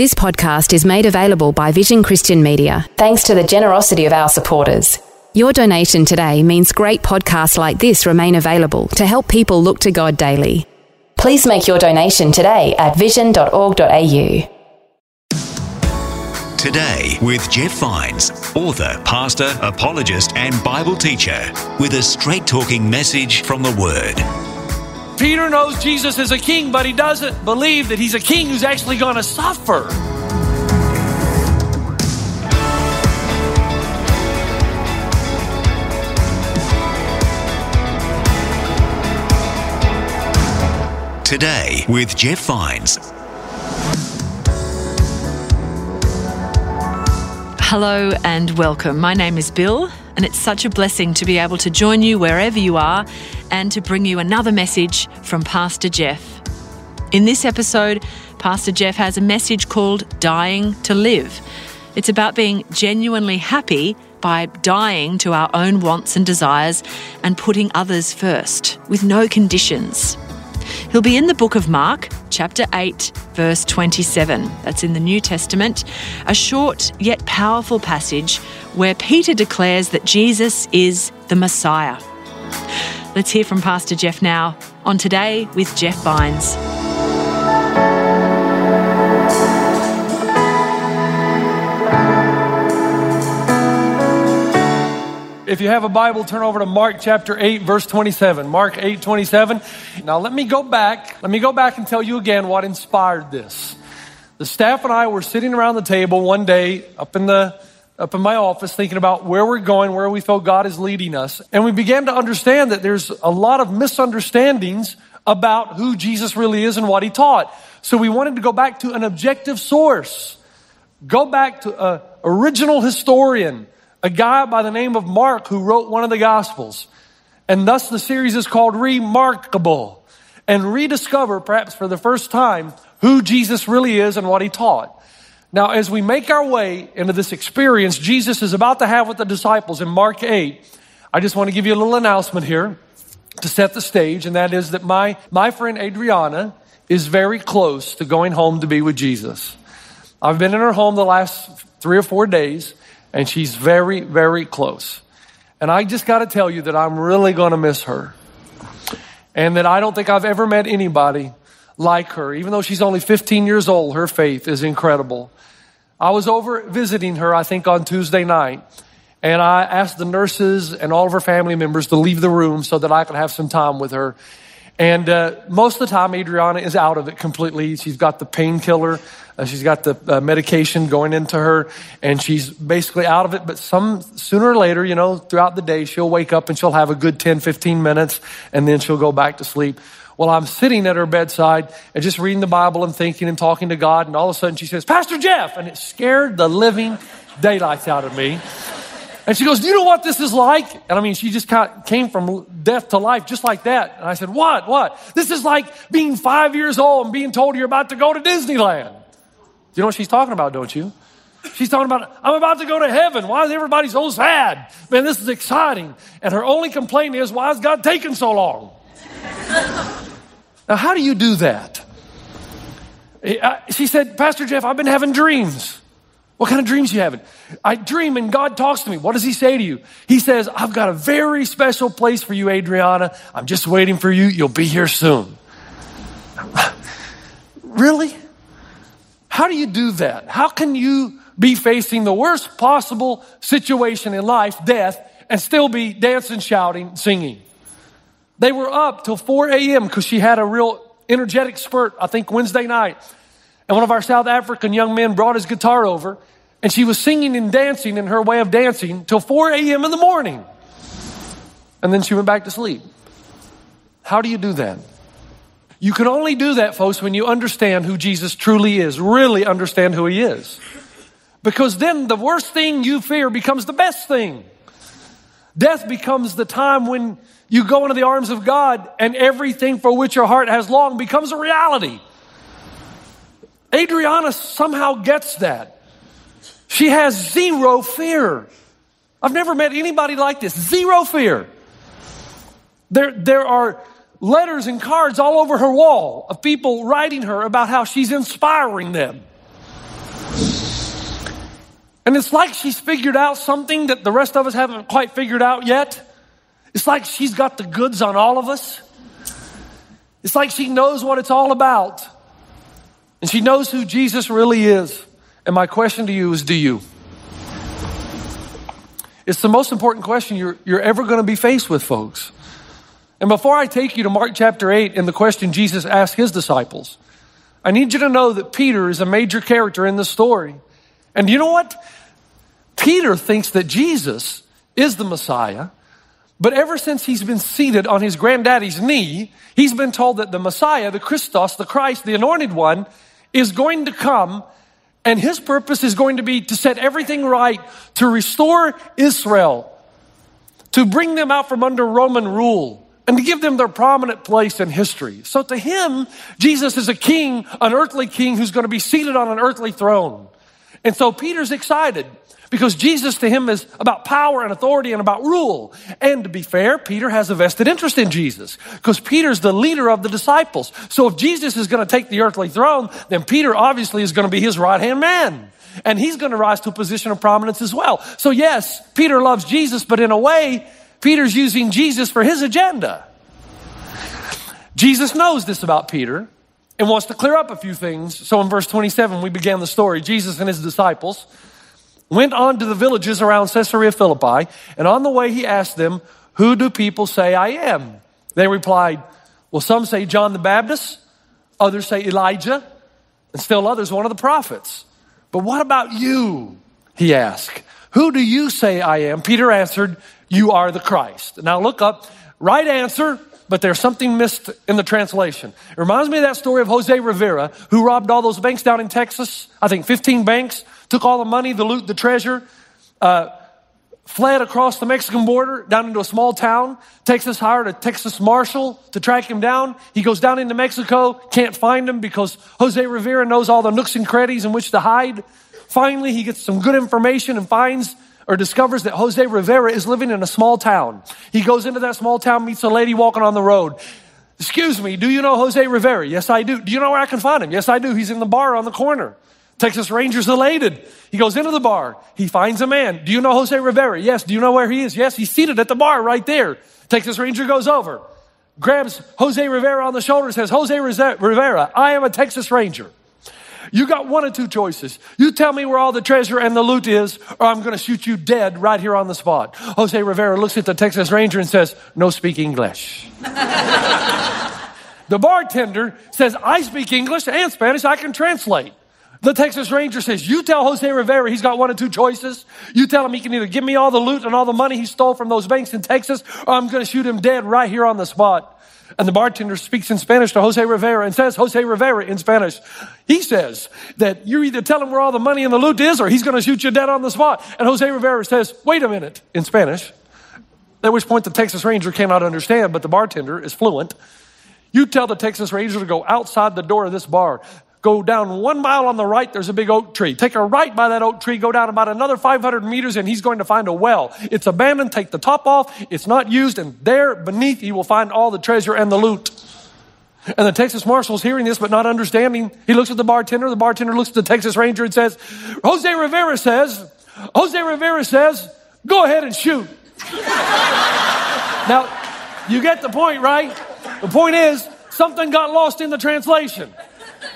This podcast is made available by Vision Christian Media, thanks to the generosity of our supporters. Your donation today means great podcasts like this remain available to help people look to God daily. Please make your donation today at vision.org.au. Today with Jeff Vines, author, pastor, apologist, and Bible teacher, with a straight talking message from the Word. Peter knows Jesus is a king, but he doesn't believe that he's a king who's actually going to suffer. Today with Jeff Vines. Hello and welcome. My name is Bill, and it's such a blessing to be able to join you wherever you are and to bring you another message from Pastor Jeff. In this episode, Pastor Jeff has a message called Dying to Live. It's about being genuinely happy by dying to our own wants and desires and putting others first with no conditions. He'll be in the book of Mark, chapter 8, verse 27. That's in the New Testament, a short yet powerful passage where Peter declares that Jesus is the Messiah. Let's hear from Pastor Jeff now on Today with Jeff Vines. If you have a Bible, turn over to Mark chapter 8, verse 27. Mark 8, 27. Now let me go back. Let me go back and tell you again what inspired this. The staff and I were sitting around the table one day up in the up in my office thinking about where we're going, where we feel God is leading us. And we began to understand that there's a lot of misunderstandings about who Jesus really is and what he taught. So we wanted to go back to an objective source. Go back to an original historian a guy by the name of Mark who wrote one of the Gospels. And thus the series is called Remarkable and rediscover, perhaps for the first time, who Jesus really is and what he taught. Now, as we make our way into this experience Jesus is about to have with the disciples in Mark 8, I just want to give you a little announcement here to set the stage, and that is that my, my friend Adriana is very close to going home to be with Jesus. I've been in her home the last three or four days, and she's very, very close. And I just got to tell you that I'm really going to miss her. And that I don't think I've ever met anybody like her. Even though she's only 15 years old, her faith is incredible. I was over visiting her, I think, on Tuesday night. And I asked the nurses and all of her family members to leave the room so that I could have some time with her. And uh, most of the time, Adriana is out of it completely. She's got the painkiller, uh, she's got the uh, medication going into her, and she's basically out of it. But some sooner or later, you know, throughout the day, she'll wake up and she'll have a good 10, 15 minutes, and then she'll go back to sleep. Well, I'm sitting at her bedside and just reading the Bible and thinking and talking to God, and all of a sudden she says, Pastor Jeff! And it scared the living daylights out of me. And she goes, Do you know what this is like? And I mean, she just kind came from death to life just like that. And I said, What? What? This is like being five years old and being told you're about to go to Disneyland. You know what she's talking about, don't you? She's talking about, I'm about to go to heaven. Why is everybody so sad? Man, this is exciting. And her only complaint is, Why is God taking so long? Now, how do you do that? She said, Pastor Jeff, I've been having dreams. What kind of dreams you having? I dream and God talks to me. What does he say to you? He says, I've got a very special place for you, Adriana. I'm just waiting for you. You'll be here soon. really? How do you do that? How can you be facing the worst possible situation in life, death, and still be dancing, shouting, singing? They were up till 4 a.m. because she had a real energetic spurt, I think Wednesday night. And one of our South African young men brought his guitar over and she was singing and dancing in her way of dancing till 4 a.m. in the morning. And then she went back to sleep. How do you do that? You can only do that, folks, when you understand who Jesus truly is, really understand who he is. Because then the worst thing you fear becomes the best thing. Death becomes the time when you go into the arms of God and everything for which your heart has longed becomes a reality. Adriana somehow gets that. She has zero fear. I've never met anybody like this. Zero fear. There, there are letters and cards all over her wall of people writing her about how she's inspiring them. And it's like she's figured out something that the rest of us haven't quite figured out yet. It's like she's got the goods on all of us. It's like she knows what it's all about. And she knows who Jesus really is. And my question to you is do you? It's the most important question you're, you're ever going to be faced with, folks. And before I take you to Mark chapter 8 and the question Jesus asked his disciples, I need you to know that Peter is a major character in the story. And you know what? Peter thinks that Jesus is the Messiah, but ever since he's been seated on his granddaddy's knee, he's been told that the Messiah, the Christos, the Christ, the anointed one, is going to come and his purpose is going to be to set everything right, to restore Israel, to bring them out from under Roman rule, and to give them their prominent place in history. So to him, Jesus is a king, an earthly king who's going to be seated on an earthly throne. And so Peter's excited. Because Jesus to him is about power and authority and about rule. And to be fair, Peter has a vested interest in Jesus because Peter's the leader of the disciples. So if Jesus is going to take the earthly throne, then Peter obviously is going to be his right hand man. And he's going to rise to a position of prominence as well. So yes, Peter loves Jesus, but in a way, Peter's using Jesus for his agenda. Jesus knows this about Peter and wants to clear up a few things. So in verse 27, we began the story. Jesus and his disciples went on to the villages around Caesarea Philippi, and on the way he asked them, Who do people say I am? They replied, Well, some say John the Baptist, others say Elijah, and still others one of the prophets. But what about you? He asked. Who do you say I am? Peter answered, You are the Christ. Now look up, right answer, but there's something missed in the translation. It reminds me of that story of Jose Rivera, who robbed all those banks down in Texas. I think 15 banks took all the money, the loot, the treasure, uh, fled across the Mexican border down into a small town. Texas hired a Texas marshal to track him down. He goes down into Mexico, can't find him because Jose Rivera knows all the nooks and crannies in which to hide. Finally, he gets some good information and finds or discovers that Jose Rivera is living in a small town. He goes into that small town, meets a lady walking on the road. Excuse me, do you know Jose Rivera? Yes, I do. Do you know where I can find him? Yes, I do. He's in the bar on the corner. Texas Ranger's elated. He goes into the bar. He finds a man. Do you know Jose Rivera? Yes. Do you know where he is? Yes. He's seated at the bar right there. Texas Ranger goes over, grabs Jose Rivera on the shoulder says, Jose Rivera, I am a Texas Ranger. You got one of two choices. You tell me where all the treasure and the loot is, or I'm going to shoot you dead right here on the spot. Jose Rivera looks at the Texas Ranger and says, No speak English. the bartender says, I speak English and Spanish. I can translate. The Texas Ranger says, You tell Jose Rivera he's got one of two choices. You tell him he can either give me all the loot and all the money he stole from those banks in Texas, or I'm going to shoot him dead right here on the spot. And the bartender speaks in Spanish to Jose Rivera and says, Jose Rivera in Spanish. He says that you either tell him where all the money and the loot is, or he's going to shoot you dead on the spot. And Jose Rivera says, Wait a minute, in Spanish. At which point the Texas Ranger cannot understand, but the bartender is fluent. You tell the Texas Ranger to go outside the door of this bar. Go down one mile on the right, there's a big oak tree. Take a right by that oak tree, go down about another 500 meters, and he's going to find a well. It's abandoned, take the top off, it's not used, and there beneath he will find all the treasure and the loot. And the Texas Marshal's hearing this but not understanding. He looks at the bartender, the bartender looks at the Texas Ranger and says, Jose Rivera says, Jose Rivera says, go ahead and shoot. now, you get the point, right? The point is, something got lost in the translation.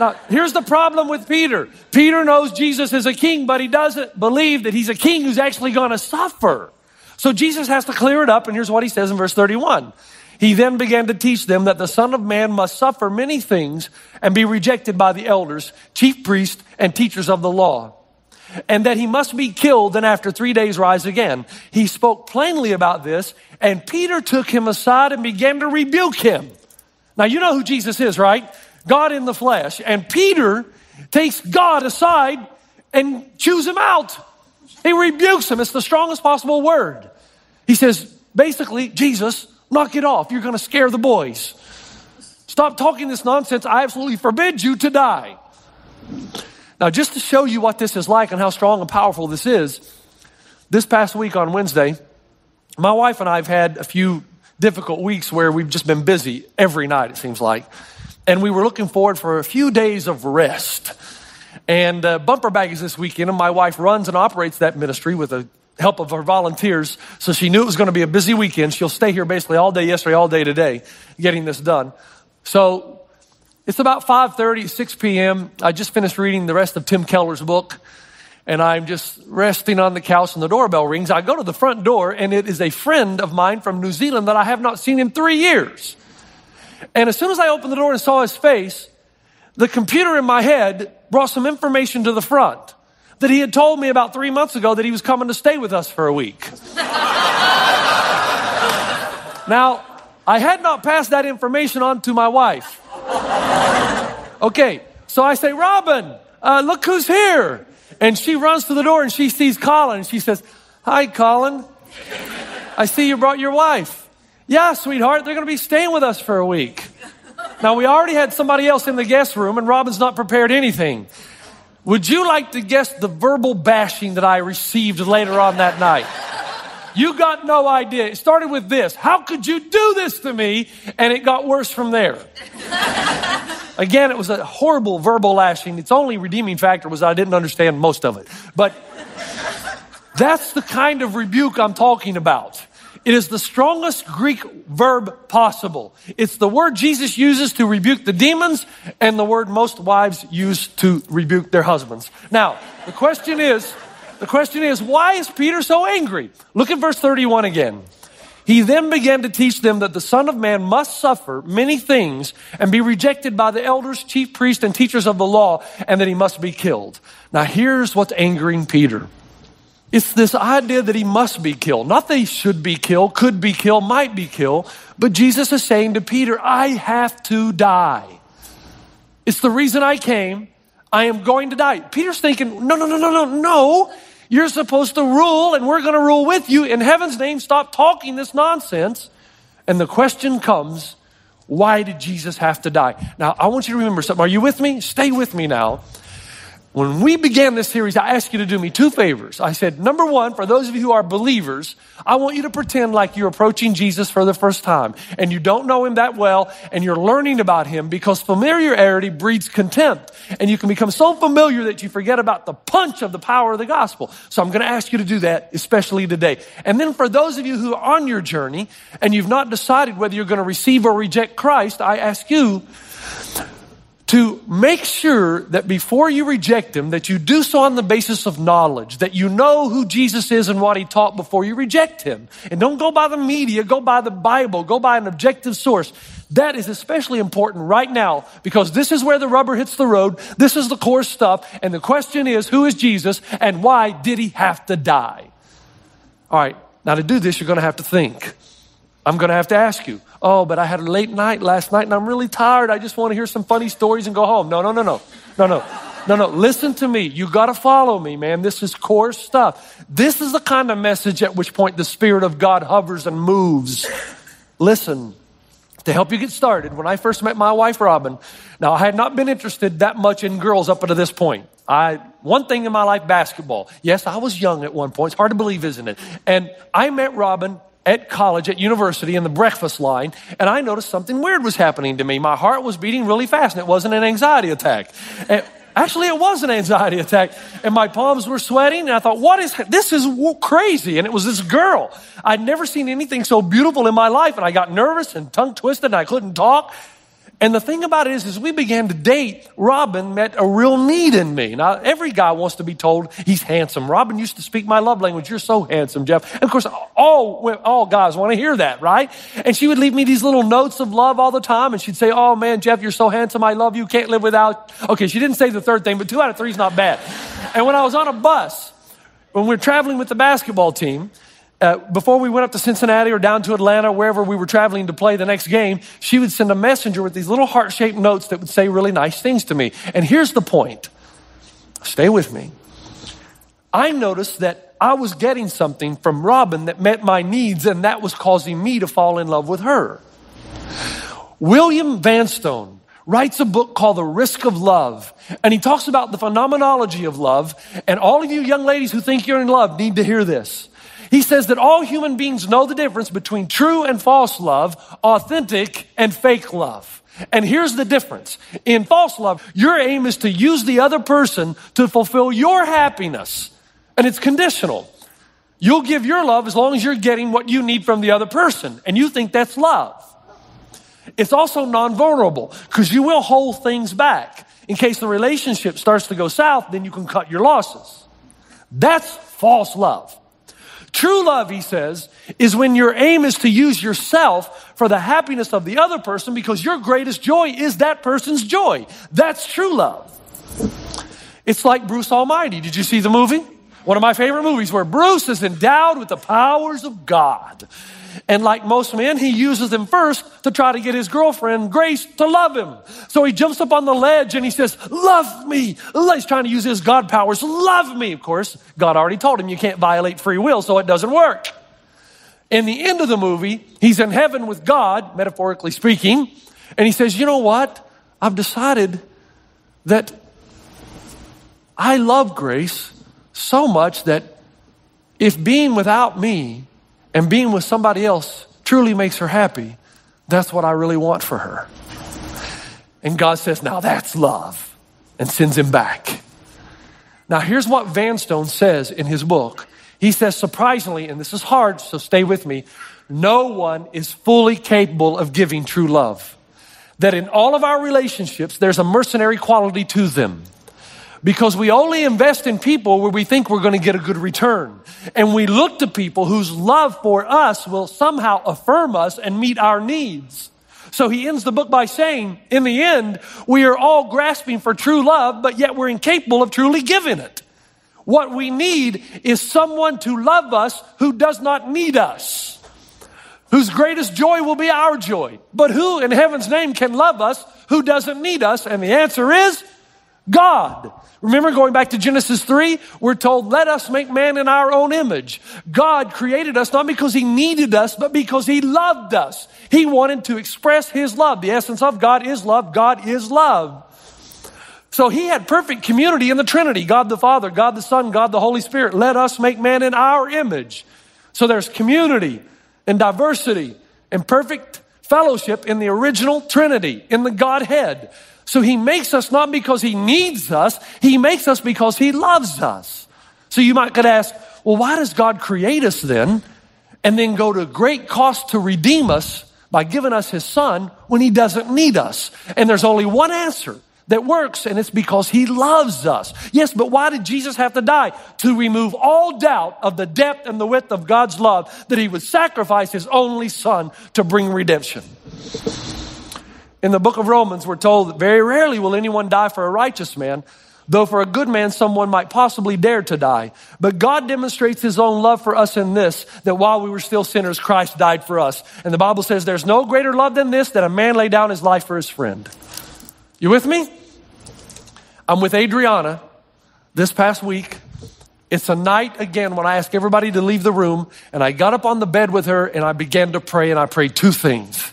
Now, here's the problem with Peter. Peter knows Jesus is a king, but he doesn't believe that he's a king who's actually going to suffer. So Jesus has to clear it up, and here's what he says in verse 31. He then began to teach them that the Son of Man must suffer many things and be rejected by the elders, chief priests, and teachers of the law. And that he must be killed and after three days rise again. He spoke plainly about this, and Peter took him aside and began to rebuke him. Now, you know who Jesus is, right? God in the flesh. And Peter takes God aside and chews him out. He rebukes him. It's the strongest possible word. He says, basically, Jesus, knock it off. You're going to scare the boys. Stop talking this nonsense. I absolutely forbid you to die. Now, just to show you what this is like and how strong and powerful this is, this past week on Wednesday, my wife and I have had a few difficult weeks where we've just been busy every night, it seems like. And we were looking forward for a few days of rest. And uh, Bumper Bag is this weekend, and my wife runs and operates that ministry with the help of her volunteers. So she knew it was going to be a busy weekend. She'll stay here basically all day yesterday, all day today, getting this done. So it's about 5.30, 6 p.m. I just finished reading the rest of Tim Keller's book and I'm just resting on the couch and the doorbell rings. I go to the front door and it is a friend of mine from New Zealand that I have not seen in three years. And as soon as I opened the door and saw his face, the computer in my head brought some information to the front that he had told me about three months ago that he was coming to stay with us for a week. now, I had not passed that information on to my wife. Okay, so I say, Robin, uh, look who's here. And she runs to the door and she sees Colin and she says, Hi, Colin. I see you brought your wife. Yeah, sweetheart, they're going to be staying with us for a week. Now, we already had somebody else in the guest room and Robin's not prepared anything. Would you like to guess the verbal bashing that I received later on that night? You got no idea. It started with this How could you do this to me? And it got worse from there. Again, it was a horrible verbal lashing. Its only redeeming factor was I didn't understand most of it. But that's the kind of rebuke I'm talking about. It is the strongest Greek verb possible. It's the word Jesus uses to rebuke the demons and the word most wives use to rebuke their husbands. Now, the question is, the question is, why is Peter so angry? Look at verse 31 again. He then began to teach them that the Son of Man must suffer many things and be rejected by the elders, chief priests, and teachers of the law, and that he must be killed. Now, here's what's angering Peter. It's this idea that he must be killed. Not that he should be killed, could be killed, might be killed, but Jesus is saying to Peter, I have to die. It's the reason I came. I am going to die. Peter's thinking, no, no, no, no, no, no. You're supposed to rule and we're going to rule with you. In heaven's name, stop talking this nonsense. And the question comes, why did Jesus have to die? Now, I want you to remember something. Are you with me? Stay with me now. When we began this series, I asked you to do me two favors. I said, number one, for those of you who are believers, I want you to pretend like you're approaching Jesus for the first time and you don't know him that well and you're learning about him because familiarity breeds contempt and you can become so familiar that you forget about the punch of the power of the gospel. So I'm going to ask you to do that, especially today. And then for those of you who are on your journey and you've not decided whether you're going to receive or reject Christ, I ask you to make sure that before you reject him that you do so on the basis of knowledge that you know who jesus is and what he taught before you reject him. And don't go by the media go by the bible go by an objective source. That is especially important right now because this is where the rubber hits the road this is the core stuff and the question is who is jesus and why did he have to die? All right now to do this you're going to have to think. I'm going to have to ask you Oh, but I had a late night last night and I'm really tired. I just want to hear some funny stories and go home. No, no, no, no. No, no. No, no. Listen to me. You got to follow me, man. This is core stuff. This is the kind of message at which point the Spirit of God hovers and moves. Listen, to help you get started, when I first met my wife, Robin, now I had not been interested that much in girls up until this point. I, one thing in my life, basketball. Yes, I was young at one point. It's hard to believe, isn't it? And I met Robin at college, at university, in the breakfast line, and I noticed something weird was happening to me. My heart was beating really fast, and it wasn't an anxiety attack. And actually, it was an anxiety attack, and my palms were sweating, and I thought, what is, this is crazy. And it was this girl. I'd never seen anything so beautiful in my life, and I got nervous and tongue twisted, and I couldn't talk. And the thing about it is, as we began to date, Robin met a real need in me. Now, every guy wants to be told he's handsome. Robin used to speak my love language. You're so handsome, Jeff. And of course, all, all guys want to hear that, right? And she would leave me these little notes of love all the time. And she'd say, Oh man, Jeff, you're so handsome. I love you. Can't live without. Okay, she didn't say the third thing, but two out of three is not bad. And when I was on a bus, when we were traveling with the basketball team, uh, before we went up to Cincinnati or down to Atlanta, wherever we were traveling to play the next game, she would send a messenger with these little heart shaped notes that would say really nice things to me. And here's the point stay with me. I noticed that I was getting something from Robin that met my needs, and that was causing me to fall in love with her. William Vanstone writes a book called The Risk of Love, and he talks about the phenomenology of love. And all of you young ladies who think you're in love need to hear this. He says that all human beings know the difference between true and false love, authentic and fake love. And here's the difference. In false love, your aim is to use the other person to fulfill your happiness. And it's conditional. You'll give your love as long as you're getting what you need from the other person. And you think that's love. It's also non vulnerable because you will hold things back. In case the relationship starts to go south, then you can cut your losses. That's false love. True love, he says, is when your aim is to use yourself for the happiness of the other person because your greatest joy is that person's joy. That's true love. It's like Bruce Almighty. Did you see the movie? One of my favorite movies where Bruce is endowed with the powers of God. And like most men, he uses them first to try to get his girlfriend, Grace, to love him. So he jumps up on the ledge and he says, Love me. He's trying to use his God powers. Love me. Of course, God already told him you can't violate free will, so it doesn't work. In the end of the movie, he's in heaven with God, metaphorically speaking, and he says, You know what? I've decided that I love Grace so much that if being without me and being with somebody else truly makes her happy, that's what I really want for her. And God says, Now that's love, and sends him back. Now, here's what Vanstone says in his book. He says, surprisingly, and this is hard, so stay with me, no one is fully capable of giving true love. That in all of our relationships, there's a mercenary quality to them because we only invest in people where we think we're going to get a good return. And we look to people whose love for us will somehow affirm us and meet our needs. So he ends the book by saying, in the end, we are all grasping for true love, but yet we're incapable of truly giving it. What we need is someone to love us who does not need us, whose greatest joy will be our joy. But who in heaven's name can love us who doesn't need us? And the answer is God. Remember going back to Genesis 3? We're told, let us make man in our own image. God created us not because he needed us, but because he loved us. He wanted to express his love. The essence of God is love. God is love. So he had perfect community in the Trinity God the Father, God the Son, God the Holy Spirit. Let us make man in our image. So there's community and diversity and perfect fellowship in the original Trinity, in the Godhead. So he makes us not because he needs us, he makes us because he loves us. So you might could ask, well, why does God create us then and then go to great cost to redeem us by giving us his son when he doesn't need us? And there's only one answer that works, and it's because he loves us. Yes, but why did Jesus have to die? To remove all doubt of the depth and the width of God's love, that he would sacrifice his only son to bring redemption. In the book of Romans, we're told that very rarely will anyone die for a righteous man, though for a good man, someone might possibly dare to die. But God demonstrates his own love for us in this, that while we were still sinners, Christ died for us. And the Bible says there's no greater love than this, that a man lay down his life for his friend. You with me? I'm with Adriana this past week. It's a night again when I ask everybody to leave the room, and I got up on the bed with her and I began to pray, and I prayed two things.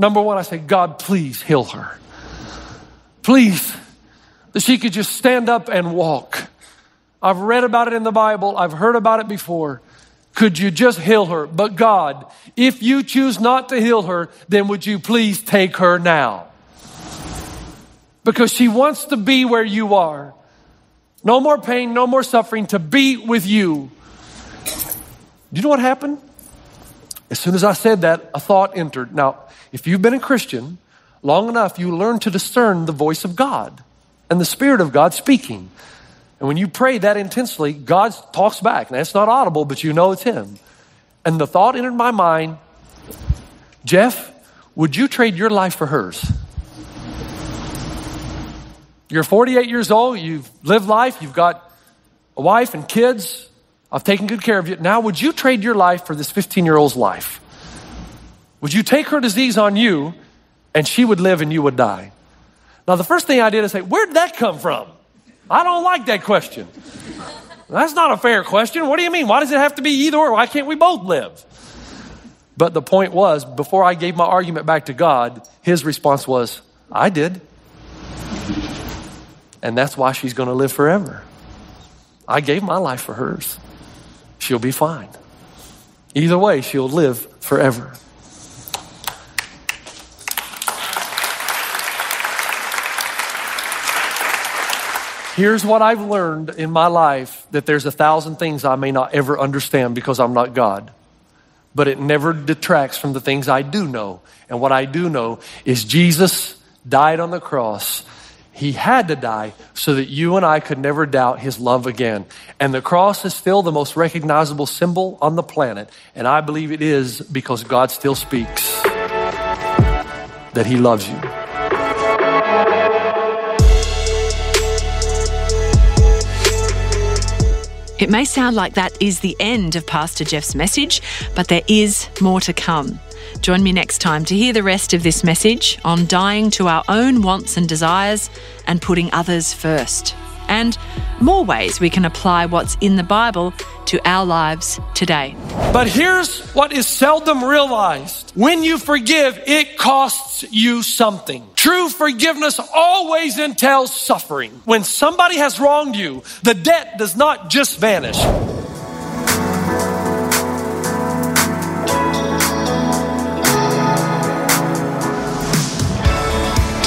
Number one, I say, God, please heal her. Please, that she could just stand up and walk. I've read about it in the Bible, I've heard about it before. Could you just heal her? But God, if you choose not to heal her, then would you please take her now? Because she wants to be where you are. No more pain, no more suffering, to be with you. Do you know what happened? As soon as I said that, a thought entered. Now, if you've been a Christian long enough, you learn to discern the voice of God and the Spirit of God speaking. And when you pray that intensely, God talks back. Now, it's not audible, but you know it's Him. And the thought entered my mind Jeff, would you trade your life for hers? You're 48 years old, you've lived life, you've got a wife and kids. I've taken good care of you. Now, would you trade your life for this 15 year old's life? Would you take her disease on you and she would live and you would die? Now, the first thing I did is say, Where'd that come from? I don't like that question. That's not a fair question. What do you mean? Why does it have to be either or? Why can't we both live? But the point was, before I gave my argument back to God, his response was, I did. And that's why she's going to live forever. I gave my life for hers. She'll be fine. Either way, she'll live forever. Here's what I've learned in my life that there's a thousand things I may not ever understand because I'm not God. But it never detracts from the things I do know. And what I do know is Jesus died on the cross. He had to die so that you and I could never doubt his love again. And the cross is still the most recognizable symbol on the planet. And I believe it is because God still speaks that he loves you. It may sound like that is the end of Pastor Jeff's message, but there is more to come. Join me next time to hear the rest of this message on dying to our own wants and desires and putting others first. And more ways we can apply what's in the Bible to our lives today. But here's what is seldom realized when you forgive, it costs you something. True forgiveness always entails suffering. When somebody has wronged you, the debt does not just vanish.